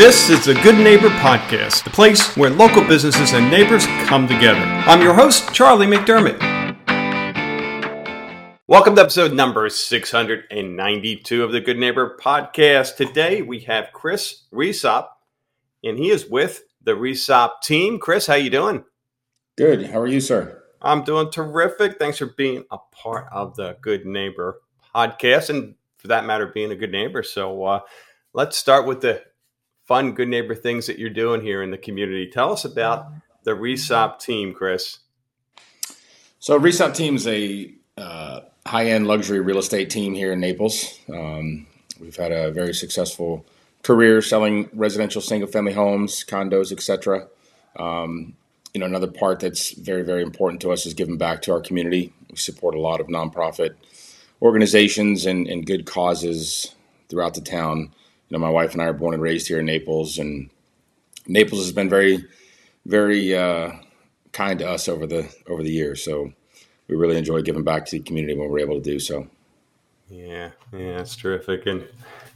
This is the Good Neighbor Podcast, the place where local businesses and neighbors come together. I'm your host, Charlie McDermott. Welcome to episode number 692 of the Good Neighbor Podcast. Today we have Chris Resop, and he is with the Resop team. Chris, how are you doing? Good. How are you, sir? I'm doing terrific. Thanks for being a part of the Good Neighbor Podcast, and for that matter, being a good neighbor. So uh, let's start with the fun good neighbor things that you're doing here in the community. Tell us about the Resop team, Chris. So Resop team is a uh, high-end luxury real estate team here in Naples. Um, we've had a very successful career selling residential single-family homes, condos, etc. Um, you know, another part that's very, very important to us is giving back to our community. We support a lot of nonprofit organizations and, and good causes throughout the town you know, my wife and I are born and raised here in Naples, and Naples has been very, very uh, kind to us over the over the years. So we really enjoy giving back to the community when we're able to do so. Yeah, yeah, that's terrific, and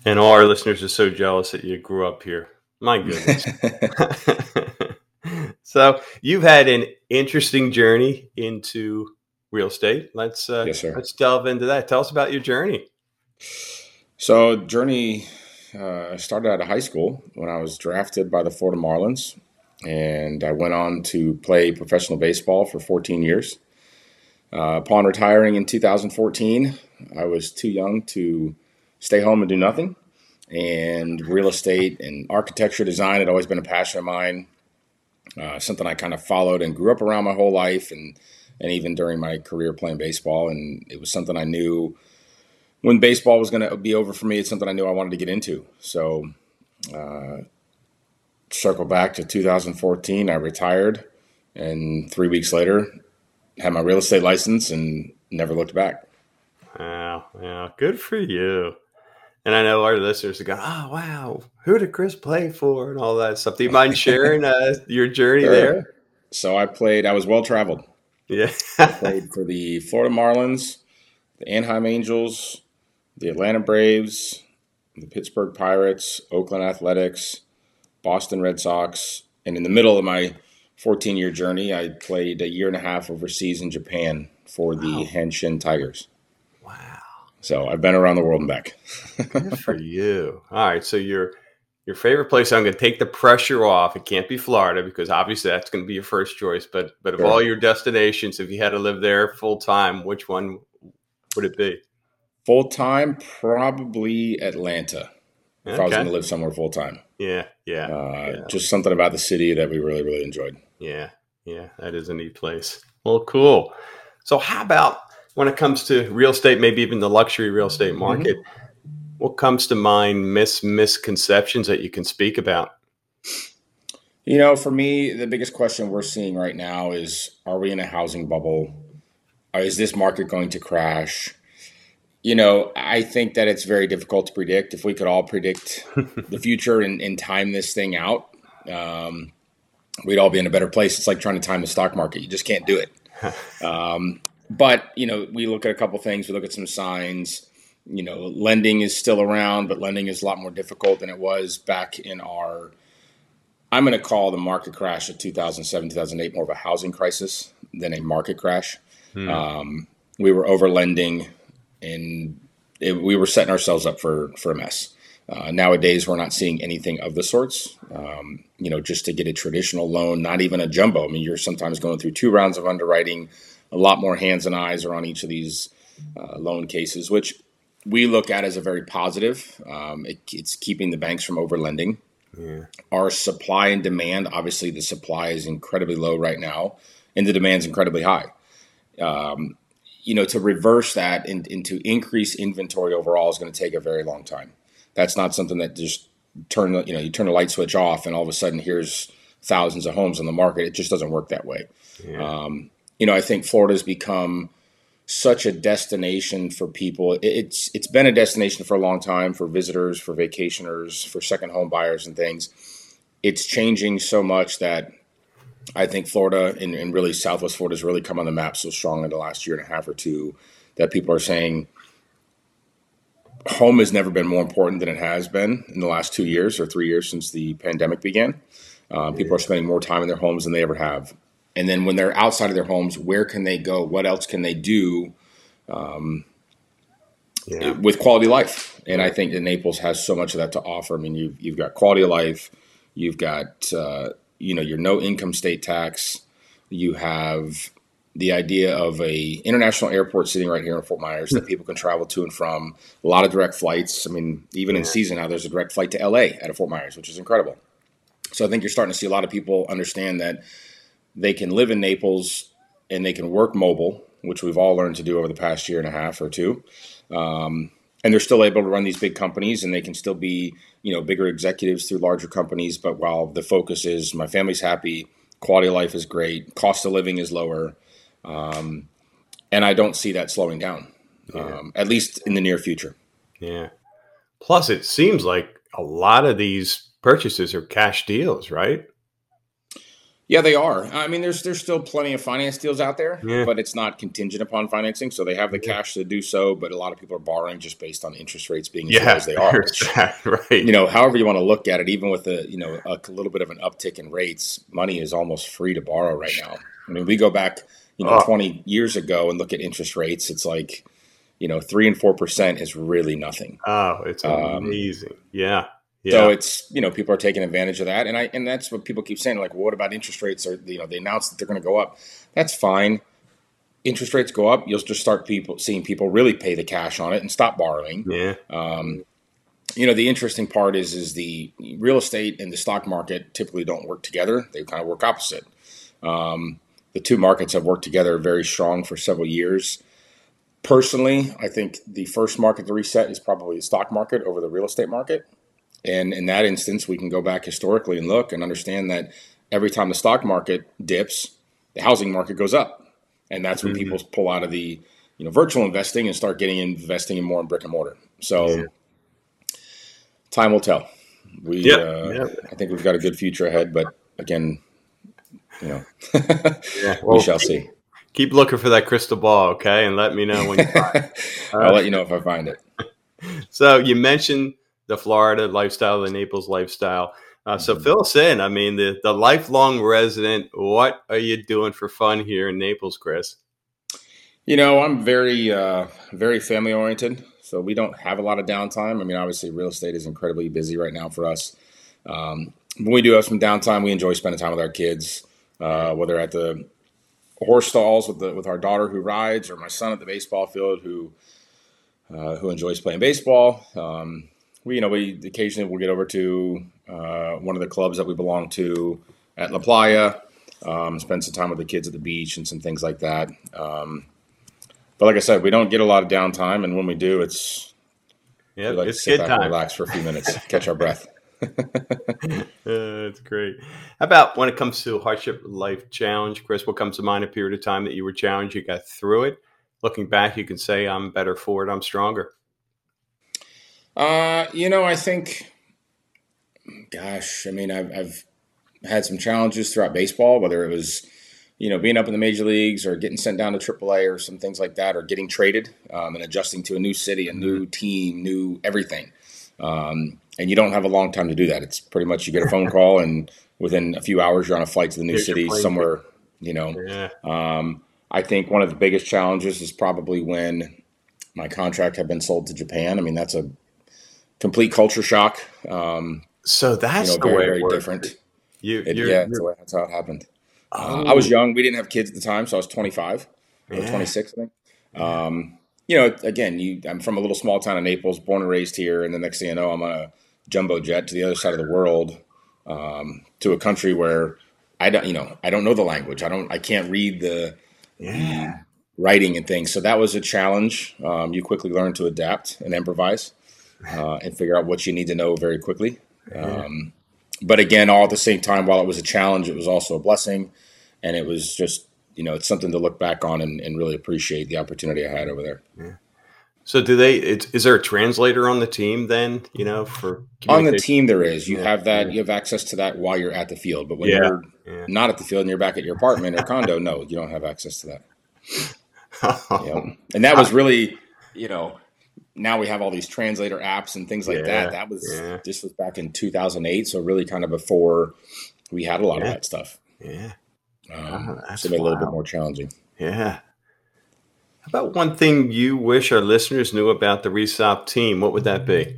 and all our listeners are so jealous that you grew up here. My goodness. so you've had an interesting journey into real estate. Let's uh, yes, let's delve into that. Tell us about your journey. So journey uh, I started out of high school when I was drafted by the Florida Marlins, and I went on to play professional baseball for 14 years. Uh, upon retiring in 2014, I was too young to stay home and do nothing. And real estate and architecture design had always been a passion of mine, uh, something I kind of followed and grew up around my whole life, and and even during my career playing baseball. And it was something I knew when baseball was going to be over for me, it's something I knew I wanted to get into. So, uh, circle back to 2014, I retired, and three weeks later, had my real estate license and never looked back. Wow, yeah, good for you. And I know our listeners are going, "Oh, wow, who did Chris play for?" and all that stuff. Do you mind sharing uh, your journey sure. there? So I played. I was well traveled. Yeah, I played for the Florida Marlins, the Anaheim Angels, the Atlanta Braves, the Pittsburgh Pirates, Oakland Athletics, Boston Red Sox, and in the middle of my 14 year journey, I played a year and a half overseas in Japan for the wow. Hanshin Tigers. Wow. So I've been around the world and back. Good for you. All right. So your your favorite place, I'm going to take the pressure off. It can't be Florida because obviously that's going to be your first choice. But but of sure. all your destinations, if you had to live there full time, which one would it be? Full time, probably Atlanta. If okay. I was going to live somewhere full time. Yeah, yeah, uh, yeah. Just something about the city that we really, really enjoyed. Yeah, yeah, that is a neat place. Well, cool. So, how about when it comes to real estate, maybe even the luxury real estate mm-hmm. market? Mm-hmm. What comes to mind, mis misconceptions that you can speak about? You know, for me, the biggest question we're seeing right now is: Are we in a housing bubble? Is this market going to crash? You know, I think that it's very difficult to predict. If we could all predict the future and, and, time this thing out, um, we'd all be in a better place. It's like trying to time the stock market. You just can't do it. Um, but, you know, we look at a couple things. We look at some signs. You know, lending is still around, but lending is a lot more difficult than it was back in our, I'm going to call the market crash of 2007, 2008 more of a housing crisis than a market crash. Hmm. Um, we were over lending and it, we were setting ourselves up for for a mess. Uh, nowadays, we're not seeing anything of the sorts. Um, you know, just to get a traditional loan, not even a jumbo. I mean, you're sometimes going through two rounds of underwriting. A lot more hands and eyes are on each of these uh, loan cases, which we look at as a very positive. Um, it, it's keeping the banks from overlending. Yeah. Our supply and demand, obviously, the supply is incredibly low right now, and the demand is incredibly high. Um, you know, to reverse that and, and to increase inventory overall is going to take a very long time. That's not something that just turn, you know, you turn a light switch off and all of a sudden here's thousands of homes on the market. It just doesn't work that way. Yeah. Um, you know, I think Florida's become such a destination for people. It's it's been a destination for a long time for visitors, for vacationers, for second home buyers and things. It's changing so much that I think Florida and, and, really Southwest Florida has really come on the map so strong in the last year and a half or two that people are saying, home has never been more important than it has been in the last two years or three years since the pandemic began. Uh, people are spending more time in their homes than they ever have. And then when they're outside of their homes, where can they go? What else can they do um, yeah. with quality life? And I think that Naples has so much of that to offer. I mean, you've, you've got quality of life, you've got uh, you know your no income state tax, you have the idea of a international airport sitting right here in Fort Myers that hmm. people can travel to and from. A lot of direct flights. I mean, even in season now, there's a direct flight to LA out of Fort Myers, which is incredible. So I think you're starting to see a lot of people understand that they can live in Naples and they can work mobile, which we've all learned to do over the past year and a half or two. Um, and they're still able to run these big companies and they can still be, you know, bigger executives through larger companies. But while the focus is my family's happy, quality of life is great, cost of living is lower, um, and I don't see that slowing down, yeah. um, at least in the near future. Yeah. Plus, it seems like a lot of these purchases are cash deals, right? Yeah, they are. I mean, there's there's still plenty of finance deals out there, yeah. but it's not contingent upon financing. So they have the yeah. cash to do so, but a lot of people are borrowing just based on interest rates being as yeah, low as they are. Which, right. You know, however you want to look at it, even with a you know a little bit of an uptick in rates, money is almost free to borrow right now. I mean, we go back you know, oh. 20 years ago and look at interest rates, it's like, you know, three and 4% is really nothing. Oh, it's um, amazing. Um, yeah. Yeah. So it's you know people are taking advantage of that, and I and that's what people keep saying. Like, well, what about interest rates? Or you know they announced that they're going to go up. That's fine. Interest rates go up, you'll just start people seeing people really pay the cash on it and stop borrowing. Yeah. Um, you know the interesting part is is the real estate and the stock market typically don't work together. They kind of work opposite. Um, the two markets have worked together very strong for several years. Personally, I think the first market to reset is probably the stock market over the real estate market. And in that instance, we can go back historically and look and understand that every time the stock market dips, the housing market goes up. And that's when mm-hmm. people pull out of the you know virtual investing and start getting investing in more in brick and mortar. So yeah. time will tell. We yep. Uh, yep. I think we've got a good future ahead, but again, you know, yeah, well, we shall see. Keep looking for that crystal ball, okay, and let me know when you find it. I'll let you know if I find it. so you mentioned the Florida lifestyle, the Naples lifestyle. Uh, so mm-hmm. fill us in. I mean, the the lifelong resident. What are you doing for fun here in Naples, Chris? You know, I'm very uh, very family oriented, so we don't have a lot of downtime. I mean, obviously, real estate is incredibly busy right now for us. Um, when we do have some downtime, we enjoy spending time with our kids uh, whether at the horse stalls with the with our daughter who rides, or my son at the baseball field who uh, who enjoys playing baseball. Um, we you know we occasionally we'll get over to uh, one of the clubs that we belong to at La Playa, um, spend some time with the kids at the beach and some things like that. Um, but like I said, we don't get a lot of downtime, and when we do, it's yeah, like it's sit back time. and relax for a few minutes, catch our breath. that's great. How about when it comes to hardship life challenge, Chris? What comes to mind a period of time that you were challenged, you got through it? Looking back, you can say, "I'm better for it. I'm stronger." Uh, you know, I think, gosh, I mean, I've, I've had some challenges throughout baseball, whether it was you know, being up in the major leagues or getting sent down to AAA or some things like that, or getting traded um, and adjusting to a new city, a new team, new everything. Um, and you don't have a long time to do that. It's pretty much you get a phone call, and within a few hours, you're on a flight to the new Here's city somewhere. You know, yeah. um, I think one of the biggest challenges is probably when my contract had been sold to Japan. I mean, that's a complete culture shock. Um, so that's you know, very very different. You, it, yeah, that's, that's, how it happened. Oh. Uh, I was young. We didn't have kids at the time, so I was 25 yeah. or 26, I think. Um, you know, again, you, I'm from a little small town in Naples, born and raised here, and the next thing you know, I'm on a jumbo jet to the other side of the world, um, to a country where I don't, you know, I don't know the language. I don't, I can't read the, yeah. writing and things. So that was a challenge. Um, you quickly learn to adapt and improvise, uh, and figure out what you need to know very quickly. Um, but again, all at the same time, while it was a challenge, it was also a blessing, and it was just you know, it's something to look back on and, and really appreciate the opportunity I had over there. Yeah. So do they? Is there a translator on the team then? You know, for on the team there is. You have that. You have access to that while you're at the field. But when yeah. you're yeah. not at the field and you're back at your apartment or condo, no, you don't have access to that. you know? And that was really, you know, now we have all these translator apps and things like Yeah, that. That was yeah. this was back in 2008, so really kind of before we had a lot Yeah. of that stuff. Yeah. Um, Oh, that's so it made a little bit more challenging. Yeah. How about one thing you wish our listeners knew about the Resop team? What would that be?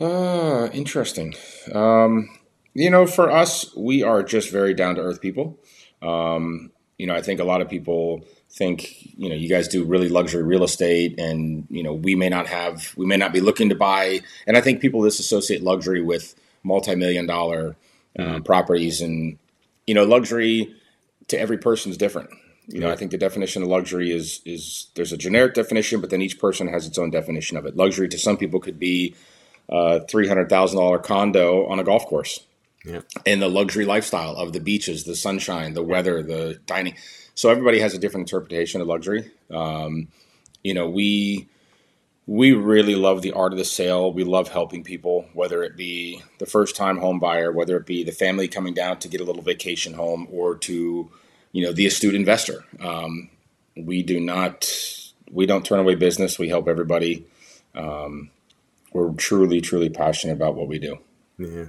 Ah, interesting. Um, you know, for us, we are just very down to earth people. Um, you know, I think a lot of people think, you know, you guys do really luxury real estate and, you know, we may not have, we may not be looking to buy. And I think people disassociate luxury with multi million dollar um, properties. And, you know, luxury to every person is different. You know, I think the definition of luxury is is there's a generic definition, but then each person has its own definition of it. Luxury to some people could be a three hundred thousand dollar condo on a golf course, Yeah. and the luxury lifestyle of the beaches, the sunshine, the weather, the dining. So everybody has a different interpretation of luxury. Um, you know, we we really love the art of the sale. We love helping people, whether it be the first time home buyer, whether it be the family coming down to get a little vacation home, or to you know the astute investor. Um, we do not we don't turn away business. We help everybody. Um, we're truly truly passionate about what we do. Yeah.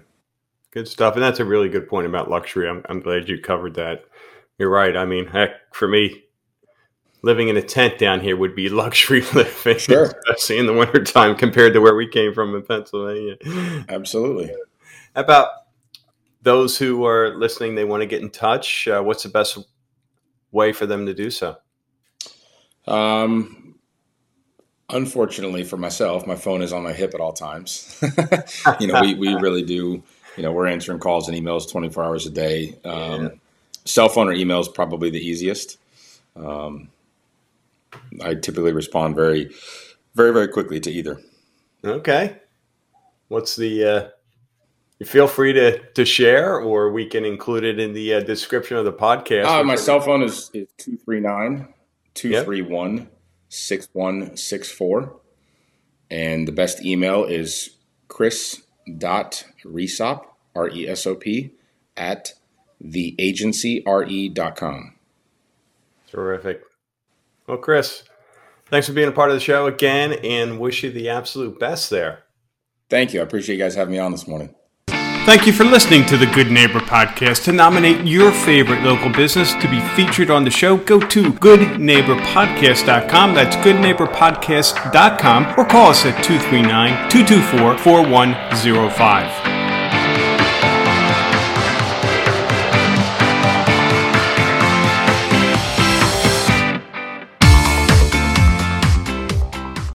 Good stuff. And that's a really good point about luxury. I'm, I'm glad you covered that. You're right. I mean, heck, for me, living in a tent down here would be luxury living, Sure. especially in the wintertime compared to where we came from in Pennsylvania. Absolutely. About those who are listening, they want to get in touch? Uh, what's the best way for them to do so? Um, unfortunately for myself, my phone is on my hip at all times. you know, we, we really do, you know, we're answering calls and emails 24 hours a day. Um, Yeah. Cell phone or email is probably the easiest. Um, I typically respond very, very, very quickly to either. Okay. What's the, uh, you feel free to, to share or we can include it in the uh, description of the podcast. Uh, my cell phone is, is 239 231 6164. And the best email is chris.resop, R E S O P, at theagencyre.com. Terrific. Well, Chris, thanks for being a part of the show again and wish you the absolute best there. Thank you. I appreciate you guys having me on this morning. Thank you for listening to the Good Neighbor Podcast. To nominate your favorite local business to be featured on the show, go to goodneighborpodcast.com. That's goodneighborpodcast.com or call us at 239 224 4105.